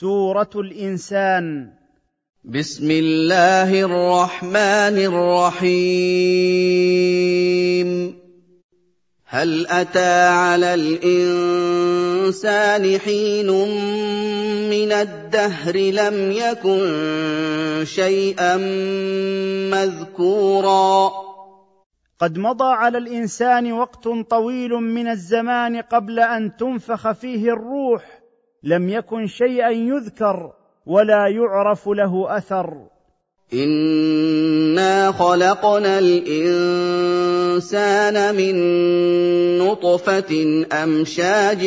سورة الإنسان. بسم الله الرحمن الرحيم. هل أتى على الإنسان حين من الدهر لم يكن شيئا مذكورا؟ قد مضى على الإنسان وقت طويل من الزمان قبل أن تنفخ فيه الروح. لم يكن شيئا يذكر ولا يعرف له أثر. انا خلقنا الانسان من نطفه امشاج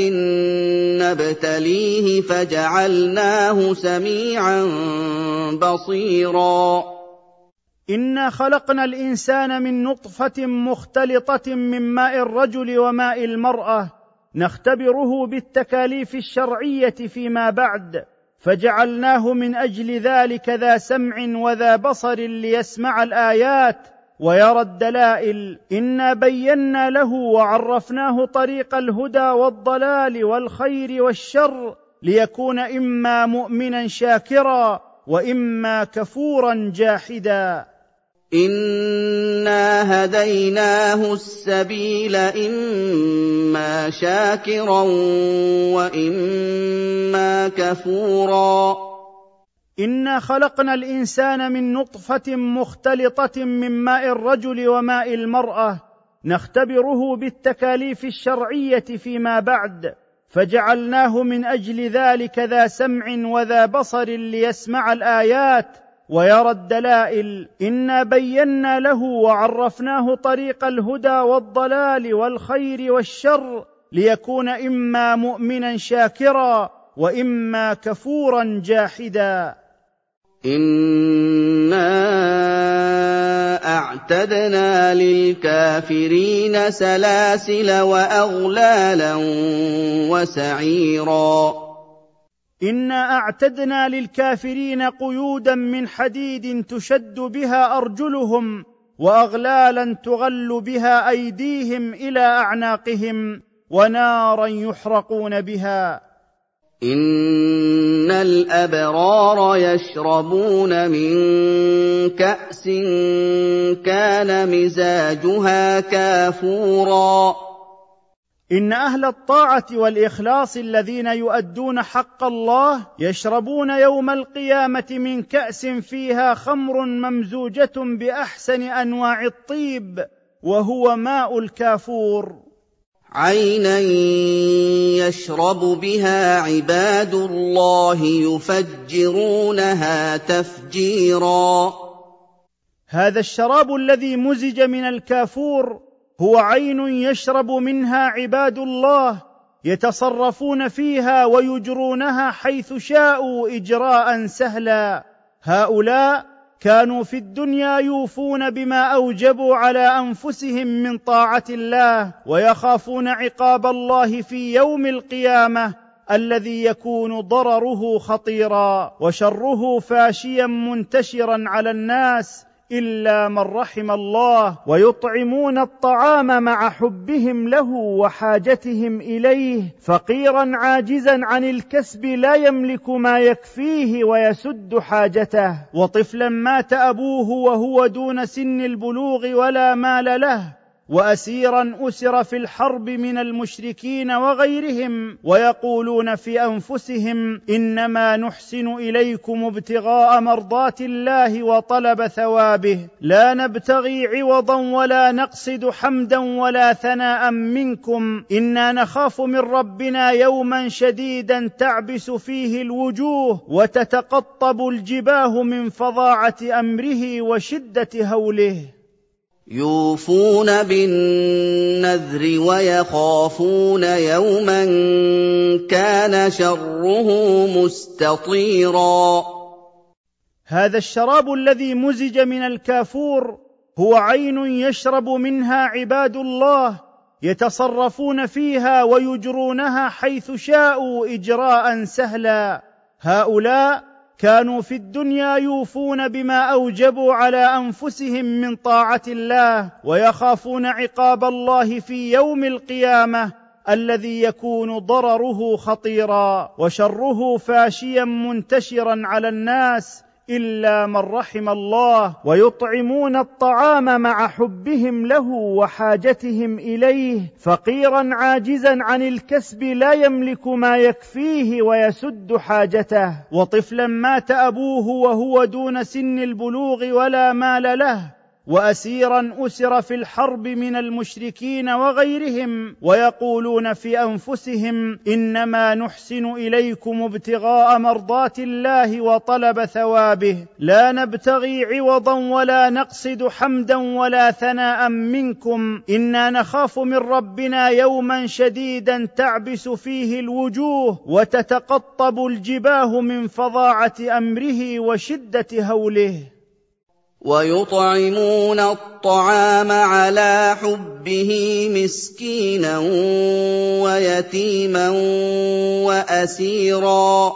نبتليه فجعلناه سميعا بصيرا. انا خلقنا الانسان من نطفه مختلطه من ماء الرجل وماء المراه نختبره بالتكاليف الشرعية فيما بعد فجعلناه من أجل ذلك ذا سمع وذا بصر ليسمع الآيات ويرى الدلائل. إنا بينا له وعرفناه طريق الهدى والضلال والخير والشر ليكون إما مؤمنا شاكرا وإما كفورا جاحدا. انا هديناه السبيل اما شاكرا واما كفورا. انا خلقنا الانسان من نطفه مختلطه من ماء الرجل وماء المراه. نختبره بالتكاليف الشرعيه فيما بعد. فجعلناه من أجل ذلك ذا سمع وذا بصر ليسمع الايات. ويرى الدلائل إنا بينا له وعرفناه طريق الهدى والضلال والخير والشر ليكون إما مؤمنا شاكرا وإما كفورا جاحدا. إنا أعتدنا للكافرين سلاسل وأغلالا وسعيرا. انا اعتدنا للكافرين قيودا من حديد تشد بها ارجلهم واغلالا تغل بها ايديهم إلى اعناقهم ونارا يحرقون بها ان الابرار يشربون من كاس كان مزاجها كافورا إن أهل الطاعة والإخلاص الذين يؤدون حق الله يشربون يوم القيامة من كأس فيها خمر ممزوجة بأحسن أنواع الطيب وهو ماء الكافور. عينا يشرب بها عباد الله يفجرونها تفجيرا. هذا الشراب الذي مزج من الكافور هو عين يشرب منها عباد الله يتصرفون فيها ويجرونها حيث شاءوا إجراء سهلا. هؤلاء كانوا في الدنيا يوفون بما أوجبوا على أنفسهم من طاعة الله ويخافون عقاب الله في يوم القيامة الذي يكون ضرره خطيرا وشره فاشيا منتشرا على الناس إلا من رحم الله ويطعمون الطعام مع حبهم له وحاجتهم إليه فقيرا عاجزا عن الكسب لا يملك ما يكفيه ويسد حاجته. وطفلا مات أبوه وهو دون سن البلوغ ولا مال له. وأسيرا أسر في الحرب من المشركين وغيرهم ويقولون في أنفسهم إنما نحسن إليكم ابتغاء مرضات الله وطلب ثوابه. لا نبتغي عوضا ولا نقصد حمدا ولا ثناء منكم. إنا نخاف من ربنا يوما شديدا تعبس فيه الوجوه وتتقطب الجباه من فظاعة أمره وشدة هوله. يوفون بالنذر ويخافون يوما كان شره مستطيرا. هذا الشراب الذي مزج من الكافور هو عين يشرب منها عباد الله يتصرفون فيها ويجرونها حيث شاءوا إجراء سهلا. هؤلاء كانوا في الدنيا يوفون بما أوجبوا على أنفسهم من طاعة الله ويخافون عقاب الله في يوم القيامة الذي يكون ضرره خطيرا وشره فاشيا منتشرا على الناس إلا من رحم الله ويطعمون الطعام مع حبهم له وحاجتهم إليه فقيرا عاجزا عن الكسب لا يملك ما يكفيه ويسد حاجته. وطفلا مات أبوه وهو دون سن البلوغ ولا مال له. وأسيرا أسر في الحرب من المشركين وغيرهم ويقولون في أنفسهم إنما نحسن إليكم ابتغاء مرضات الله وطلب ثوابه. لا نبتغي عوضا ولا نقصد حمدا ولا ثناء منكم. إنا نخاف من ربنا يوما شديدا تعبس فيه الوجوه وتتقطب الجباه من فظاعة أمره وشدة هوله. ويطعمون الطعام على حبه مسكينا ويتيما وأسيرا.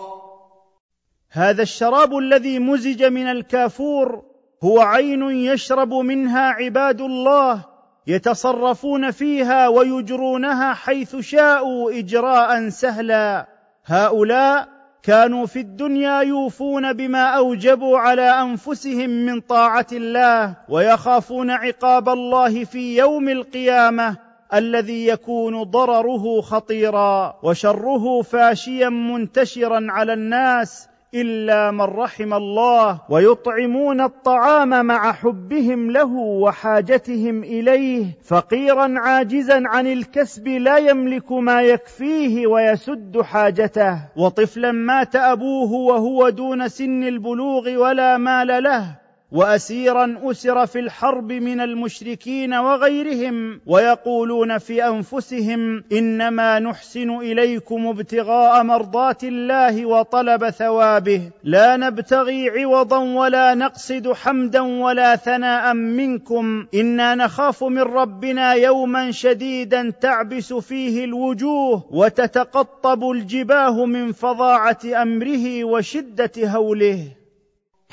هذا الشراب الذي مزج من الكافور هو عين يشرب منها عباد الله يتصرفون فيها ويجرونها حيث شاءوا إجراء سهلا. هؤلاء كانوا في الدنيا يوفون بما أوجبوا على أنفسهم من طاعة الله ويخافون عقاب الله في يوم القيامة الذي يكون ضرره خطيرا وشره فاشيا منتشرا على الناس إلا من رحم الله ويطعمون الطعام مع حبهم له وحاجتهم إليه فقيرا عاجزا عن الكسب لا يملك ما يكفيه ويسد حاجته. وطفلا مات أبوه وهو دون سن البلوغ ولا مال له. وأسيرا أسر في الحرب من المشركين وغيرهم ويقولون في أنفسهم إنما نحسن إليكم ابتغاء مرضات الله وطلب ثوابه. لا نبتغي عوضا ولا نقصد حمدا ولا ثناء منكم. إنا نخاف من ربنا يوما شديدا تعبس فيه الوجوه وتتقطب الجباه من فظاعة أمره وشدة هوله.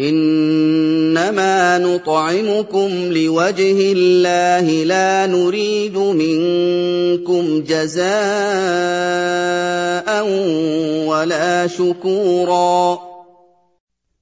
إنما نطعمكم لوجه الله لا نريد منكم جزاء ولا شكورا.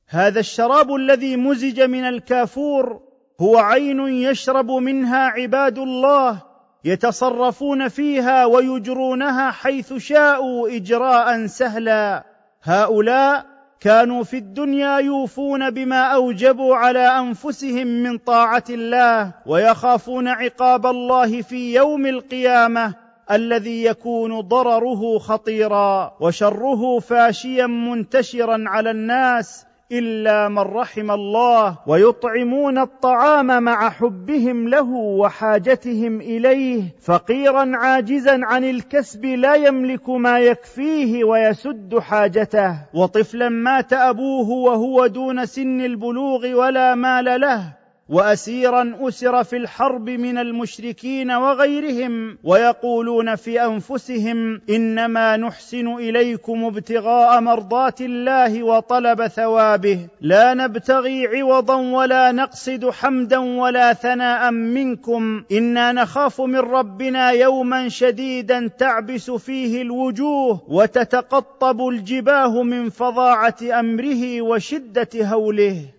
هذا الشراب الذي مزج من الكافور هو عين يشرب منها عباد الله يتصرفون فيها ويجرونها حيث شاءوا إجراء سهلا. هؤلاء كانوا في الدنيا يوفون بما أوجبوا على أنفسهم من طاعة الله ويخافون عقاب الله في يوم القيامة الذي يكون ضرره خطيرا وشره فاشيا منتشرا على الناس إلا من رحم الله ويطعمون الطعام مع حبهم له وحاجتهم إليه فقيرا عاجزا عن الكسب لا يملك ما يكفيه ويسد حاجته. وطفلا مات أبوه وهو دون سن البلوغ ولا مال له. وأسيرا أسر في الحرب من المشركين وغيرهم ويقولون في أنفسهم إنما نحسن إليكم ابتغاء مرضات الله وطلب ثوابه. لا نبتغي عوضا ولا نقصد حمدا ولا ثناء منكم. إنا نخاف من ربنا يوما شديدا تعبس فيه الوجوه وتتقطب الجباه من فظاعة أمره وشدة هوله.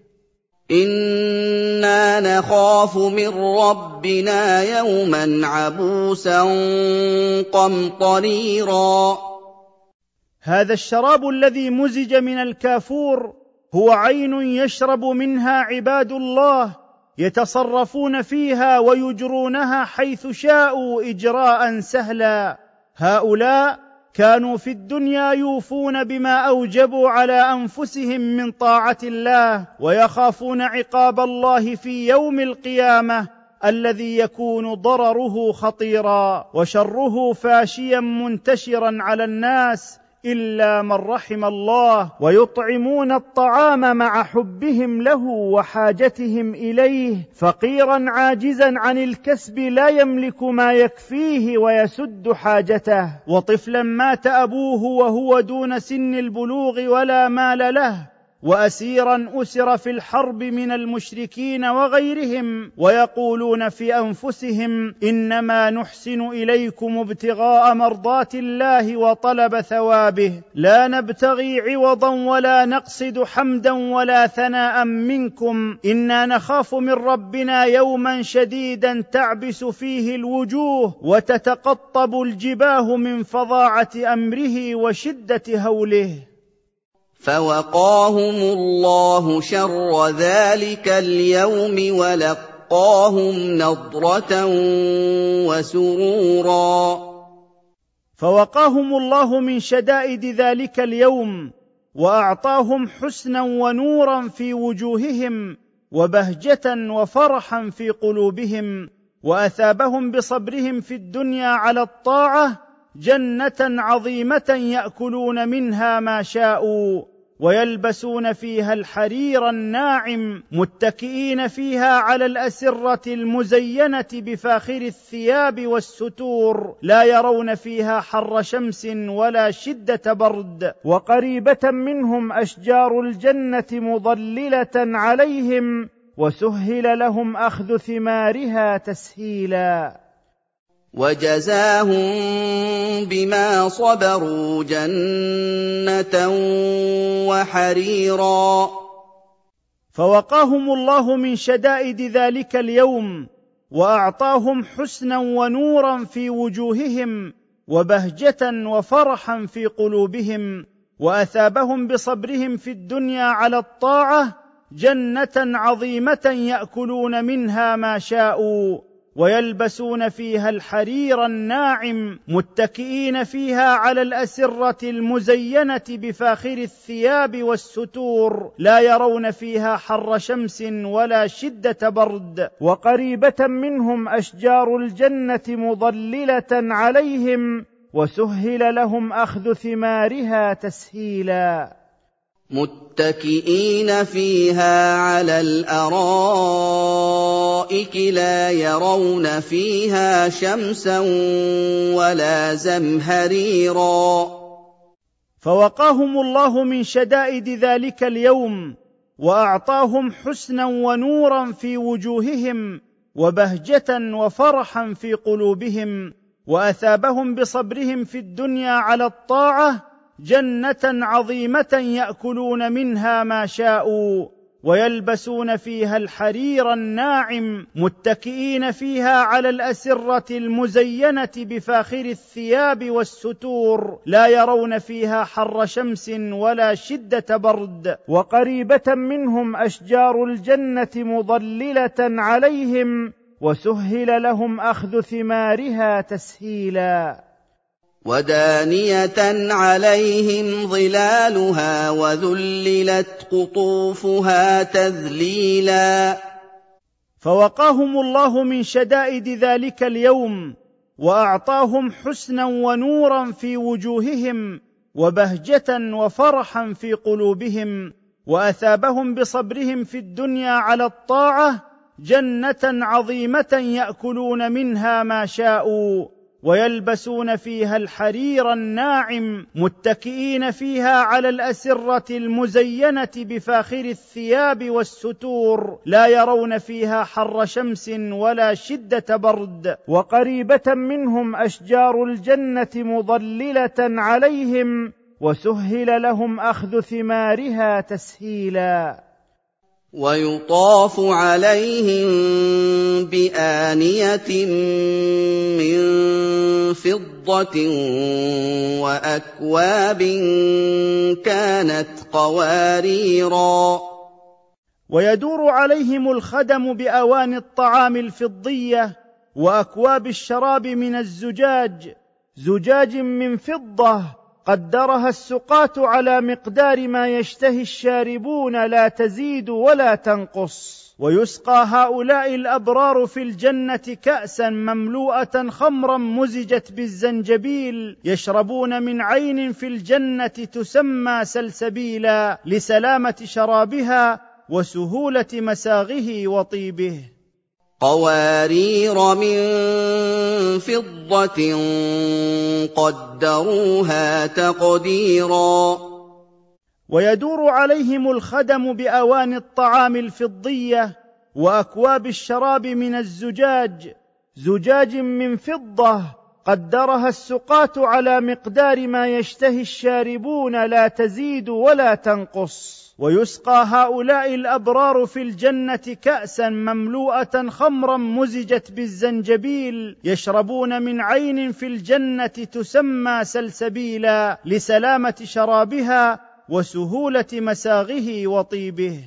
أنا نخاف من ربنا يوما عبوسا قمطريرا. هذا الشراب الذي مزج من الكافور هو عين يشرب منها عباد الله يتصرفون فيها ويجرونها حيث شاءوا إجراء سهلا. هؤلاء كانوا في الدنيا يوفون بما أوجبوا على أنفسهم من طاعة الله ويخافون عقاب الله في يوم القيامة الذي يكون ضرره خطيرا وشره فاشيا منتشرا على الناس إلا من رحم الله ويطعمون الطعام مع حبهم له وحاجتهم إليه فقيرا عاجزا عن الكسب لا يملك ما يكفيه ويسد حاجته. وطفلا مات أبوه وهو دون سن البلوغ ولا مال له. وأسيرا أسر في الحرب من المشركين وغيرهم ويقولون في أنفسهم إنما نحسن إليكم ابتغاء مرضات الله وطلب ثوابه. لا نبتغي عوضا ولا نقصد حمدا ولا ثناء منكم. إنا نخاف من ربنا يوما شديدا تعبس فيه الوجوه وتتقطب الجباه من فظاعة أمره وشدة هوله. فوقاهم الله شر ذلك اليوم ولقاهم نضرة وسرورا. فوقاهم الله من شدائد ذلك اليوم وأعطاهم حسنا ونورا في وجوههم وبهجة وفرحا في قلوبهم وأثابهم بصبرهم في الدنيا على الطاعة جنة عظيمة يأكلون منها ما شاءوا. ويلبسون فيها الحرير الناعم متكئين فيها على الأسرة المزينة بفاخر الثياب والستور لا يرون فيها حر شمس ولا شدة برد. وقريبة منهم أشجار الجنة مضلله عليهم وسهل لهم أخذ ثمارها تسهيلا. وجزاهم بما صبروا جنة وحريرا. فوقاهم الله من شدائد ذلك اليوم وأعطاهم حسنا ونورا في وجوههم وبهجة وفرحا في قلوبهم وأثابهم بصبرهم في الدنيا على الطاعة جنة عظيمة يأكلون منها ما شاءوا. ويلبسون فيها الحرير الناعم متكئين فيها على الأسرة المزينة بفاخر الثياب والستور لا يرون فيها حر شمس ولا شدة برد. وقريبة منهم أشجار الجنة مضلله عليهم وسهل لهم أخذ ثمارها تسهيلا. متكئين فيها على الارائك لا يرون فيها شمسا ولا زمهريرا فوقاهم الله من شدائد ذلك اليوم واعطاهم حسنا ونورا في وجوههم وبهجه وفرحا في قلوبهم واثابهم بصبرهم في الدنيا على الطاعه جنة عظيمة يأكلون منها ما شاءوا ويلبسون فيها الحرير الناعم متكئين فيها على الأسرة المزينة بفاخر الثياب والستور لا يرون فيها حر شمس ولا شدة برد. وقريبة منهم أشجار الجنة مضللة عليهم وسهل لهم أخذ ثمارها تسهيلا. ودانيه عليهم ظلالها وذللت قطوفها تذليلا فوقاهم الله من شدائد ذلك اليوم واعطاهم حسنا ونورا في وجوههم وبهجه وفرحا في قلوبهم واثابهم بصبرهم في الدنيا على الطاعه جنه عظيمه ياكلون منها ما شاءوا ويلبسون فيها الحرير الناعم متكئين فيها على الأسرة المزينة بفاخر الثياب والستور لا يرون فيها حر شمس ولا شدة برد. وقريبة منهم أشجار الجنة مضلله عليهم وسهل لهم أخذ ثمارها تسهيلا. ويطاف عليهم بآنية من فضة وأكواب كانت قواريرا. ويدور عليهم الخدم باواني الطعام الفضية وأكواب الشراب من الزجاج زجاج من فضة قدرها السقاة على مقدار ما يشتهي الشاربون لا تزيد ولا تنقص. ويسقى هؤلاء الأبرار في الجنة كأسا مملوءة خمرا مزجت بالزنجبيل يشربون من عين في الجنة تسمى سلسبيلا لسلامة شرابها وسهولة مساغه وطيبه. قوارير من فضة قدروها تقديرا. ويدور عليهم الخدم باواني الطعام الفضية وأكواب الشراب من الزجاج. زجاج من فضة قدرها السقاة على مقدار ما يشتهي الشاربون لا تزيد ولا تنقص. ويسقى هؤلاء الأبرار في الجنة كأسا مملوءة خمرا مزجت بالزنجبيل يشربون من عين في الجنة تسمى سلسبيلا لسلامة شرابها وسهولة مساغه وطيبه.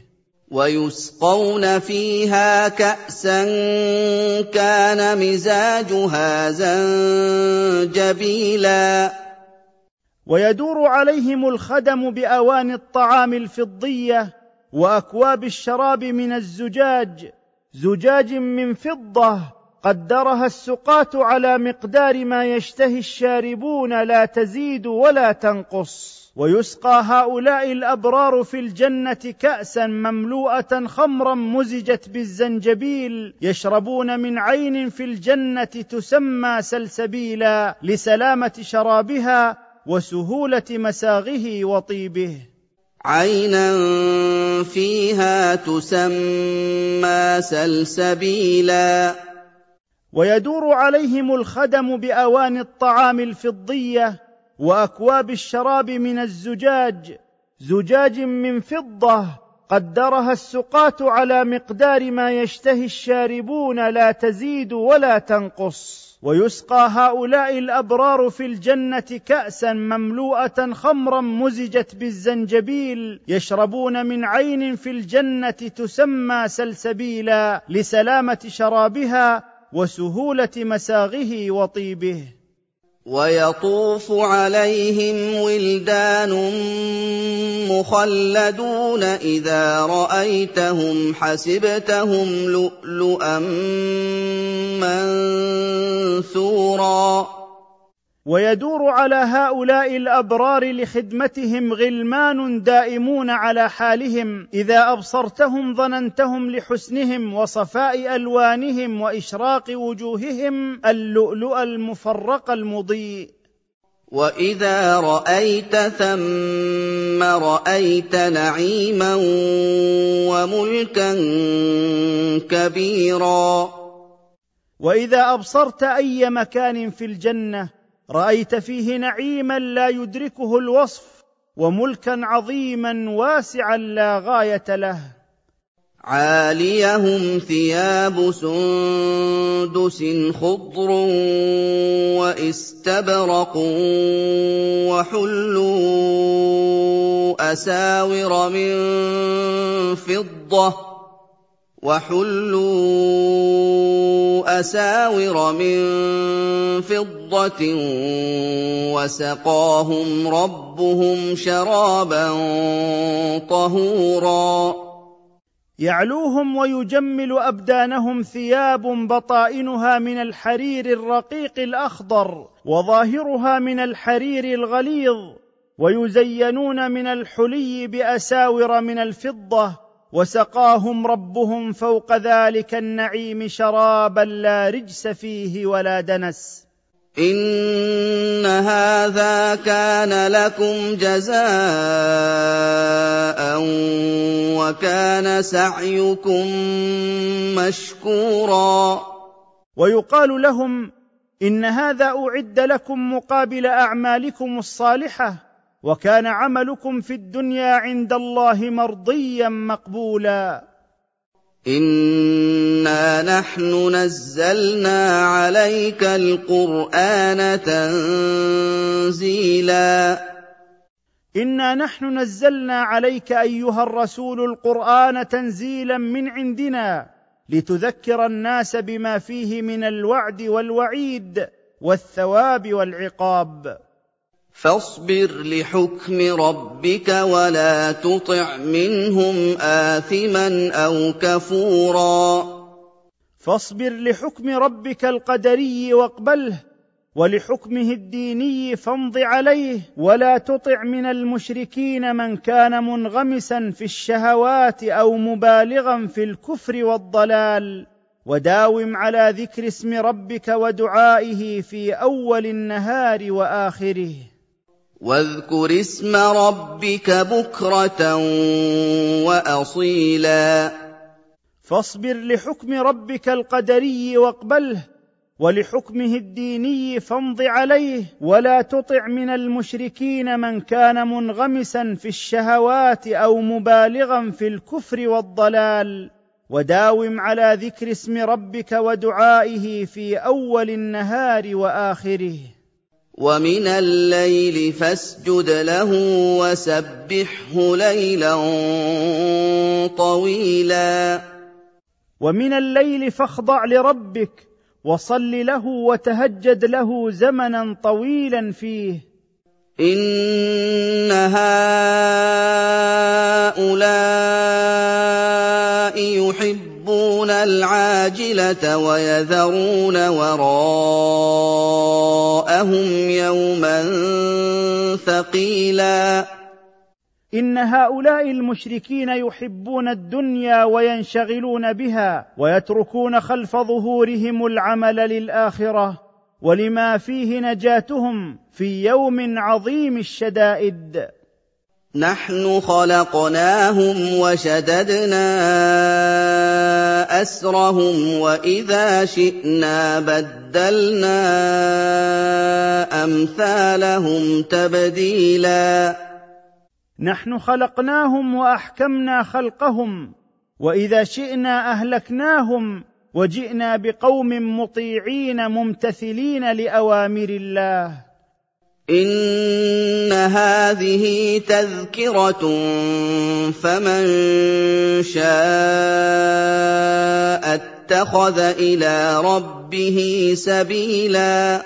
ويسقون فيها كأسا كان مزاجها زنجبيلا. ويدور عليهم الخدم باواني الطعام الفضية وأكواب الشراب من الزجاج زجاج من فضة قدرها السقاة على مقدار ما يشتهي الشاربون لا تزيد ولا تنقص. ويسقى هؤلاء الأبرار في الجنة كأسا مملوءة خمرا مزجت بالزنجبيل يشربون من عين في الجنة تسمى سلسبيلا لسلامة شرابها وسهولة مساغه وطيبه. عينا فيها تسمى سلسبيلا. ويدور عليهم الخدم باواني الطعام الفضية وأكواب الشراب من الزجاج. زجاج من فضة قدرها السقاة على مقدار ما يشتهي الشاربون لا تزيد ولا تنقص. ويسقى هؤلاء الأبرار في الجنة كأسا مملوءة خمرا مزجت بالزنجبيل يشربون من عين في الجنة تسمى سلسبيلا لسلامة شرابها وسهولة مساغه وطيبه. ويطوف عليهم ولدان مخلدون إذا رأيتهم حسبتهم لؤلؤا منثورا. ويدور على هؤلاء الأبرار لخدمتهم غلمان دائمون على حالهم إذا أبصرتهم ظننتهم لحسنهم وصفاء ألوانهم وإشراق وجوههم اللؤلؤ المفرق المضيء. وإذا رأيت ثم رأيت نعيما وملكا كبيرا. وإذا أبصرت أي مكان في الجنة رأيت فيه نعيما لا يدركه الوصف وملكا عظيما واسعا لا غاية له. عاليهم ثياب سندس خضر واستبرق وحلوا أساور من فضة وحلوا أساور من فضة وسقاهم ربهم شرابا طهورا. يعلوهم ويجمل ابدانهم ثياب بطائنها من الحرير الرقيق الاخضر وظاهرها من الحرير الغليظ ويزينون من الحلي باساور من الفضه. وسقاهم ربهم فوق ذلك النعيم شرابا لا رجس فيه ولا دنس. ان هذا كان لكم جزاء وكان سعيكم مشكورا. ويقال لهم ان هذا اعد لكم مقابل اعمالكم الصالحه وكان عملكم في الدنيا عند الله مرضيا مقبولا. انا نحن نزلنا عليك القران تنزيلا. انا نحن نزلنا عليك ايها الرسول القران تنزيلا من عندنا لتذكر الناس بما فيه من الوعد والوعيد والثواب والعقاب. فاصبر لحكم ربك ولا تطع منهم آثما أو كفورا. فاصبر لحكم ربك القدري واقبله ولحكمه الديني فامض عليه ولا تطع من المشركين من كان منغمسا في الشهوات أو مبالغا في الكفر والضلال. وداوم على ذكر اسم ربك ودعائه في أول النهار وآخره. واذكر اسم ربك بكرة وأصيلا. فاصبر لحكم ربك القدري واقبله ولحكمه الديني فامض عليه ولا تطع من المشركين من كان منغمسا في الشهوات أو مبالغا في الكفر والضلال. وداوم على ذكر اسم ربك ودعائه في أول النهار وآخره. ومن الليل فاسجد له وسبحه ليلا طويلا. ومن الليل فاخضع لربك وصل له وتهجد له زمنا طويلا فيه. إن هؤلاء يحبون العاجلة ويذرون وراءهم يوما ثقيلا. إن هؤلاء المشركين يحبون الدنيا وينشغلون بها ويتركون خلف ظهورهم العمل للآخرة. ولما فيه نجاتهم في يوم عظيم الشدائد. نحن خلقناهم وشددنا أسرهم وإذا شئنا بدلنا أمثالهم تبديلا. نحن خلقناهم وأحكمنا خلقهم وإذا شئنا أهلكناهم وجئنا بقوم مطيعين ممتثلين لأوامر الله. إن هذه تذكرة فمن شاء اتخذ إلى ربه سبيلا.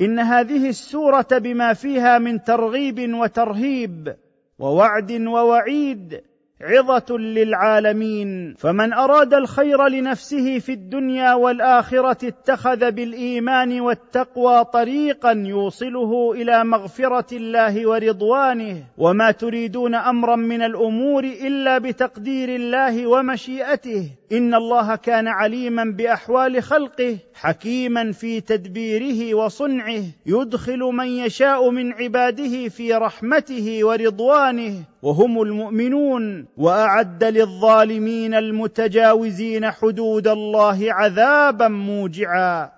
إن هذه السورة بما فيها من ترغيب وترهيب ووعد ووعيد عظة للعالمين. فمن أراد الخير لنفسه في الدنيا والآخرة اتخذ بالإيمان والتقوى طريقا يوصله إلى مغفرة الله ورضوانه. وما تريدون أمرا من الأمور إلا بتقدير الله ومشيئته. إن الله كان عليما بأحوال خلقه حكيما في تدبيره وصنعه. يدخل من يشاء من عباده في رحمته ورضوانه. وهم المؤمنون. وأعد للظالمين المتجاوزين حدود الله عذابا موجعا.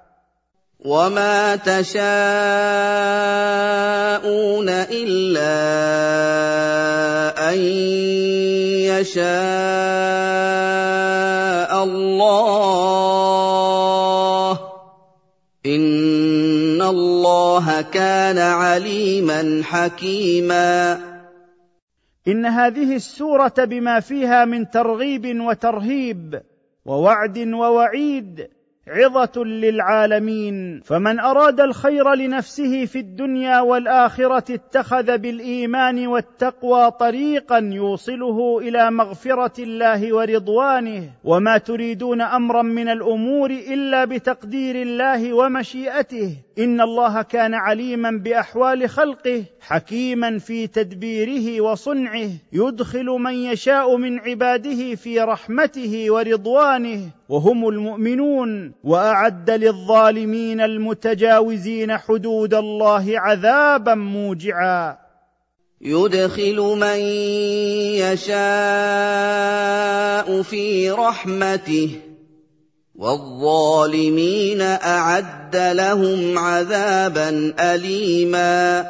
وما تشاءون إلا أن يشاء الله. إن الله كان عليما حكيما. إن هذه السورة بما فيها من ترغيب وترهيب ووعد ووعيد عظة للعالمين. فمن أراد الخير لنفسه في الدنيا والآخرة اتخذ بالإيمان والتقوى طريقا يوصله إلى مغفرة الله ورضوانه. وما تريدون أمرا من الأمور إلا بتقدير الله ومشيئته. ان الله كان عليما باحوال خلقه حكيما في تدبيره وصنعه يدخل من يشاء من عباده في رحمته ورضوانه وهم المؤمنون واعد للظالمين المتجاوزين حدود الله عذابا موجعا. يدخل من يشاء في رحمته والظالمين أعد لهم عذابا اليما.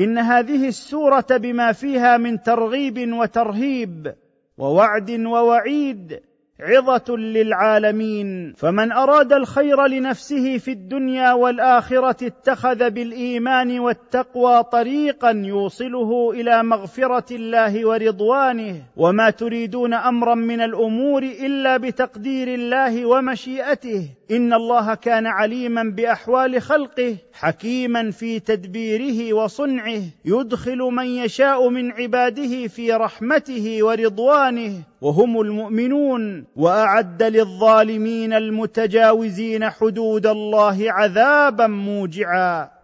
إن هذه السورة بما فيها من ترغيب وترهيب ووعد ووعيد عظة للعالمين. فمن أراد الخير لنفسه في الدنيا والآخرة اتخذ بالإيمان والتقوى طريقا يوصله إلى مغفرة الله ورضوانه. وما تريدون أمرا من الأمور إلا بتقدير الله ومشيئته. إن الله كان عليما بأحوال خلقه حكيما في تدبيره وصنعه يدخل من يشاء من عباده في رحمته ورضوانه. وهم المؤمنون وأعد للظالمين المتجاوزين حدود الله عذابا موجعا.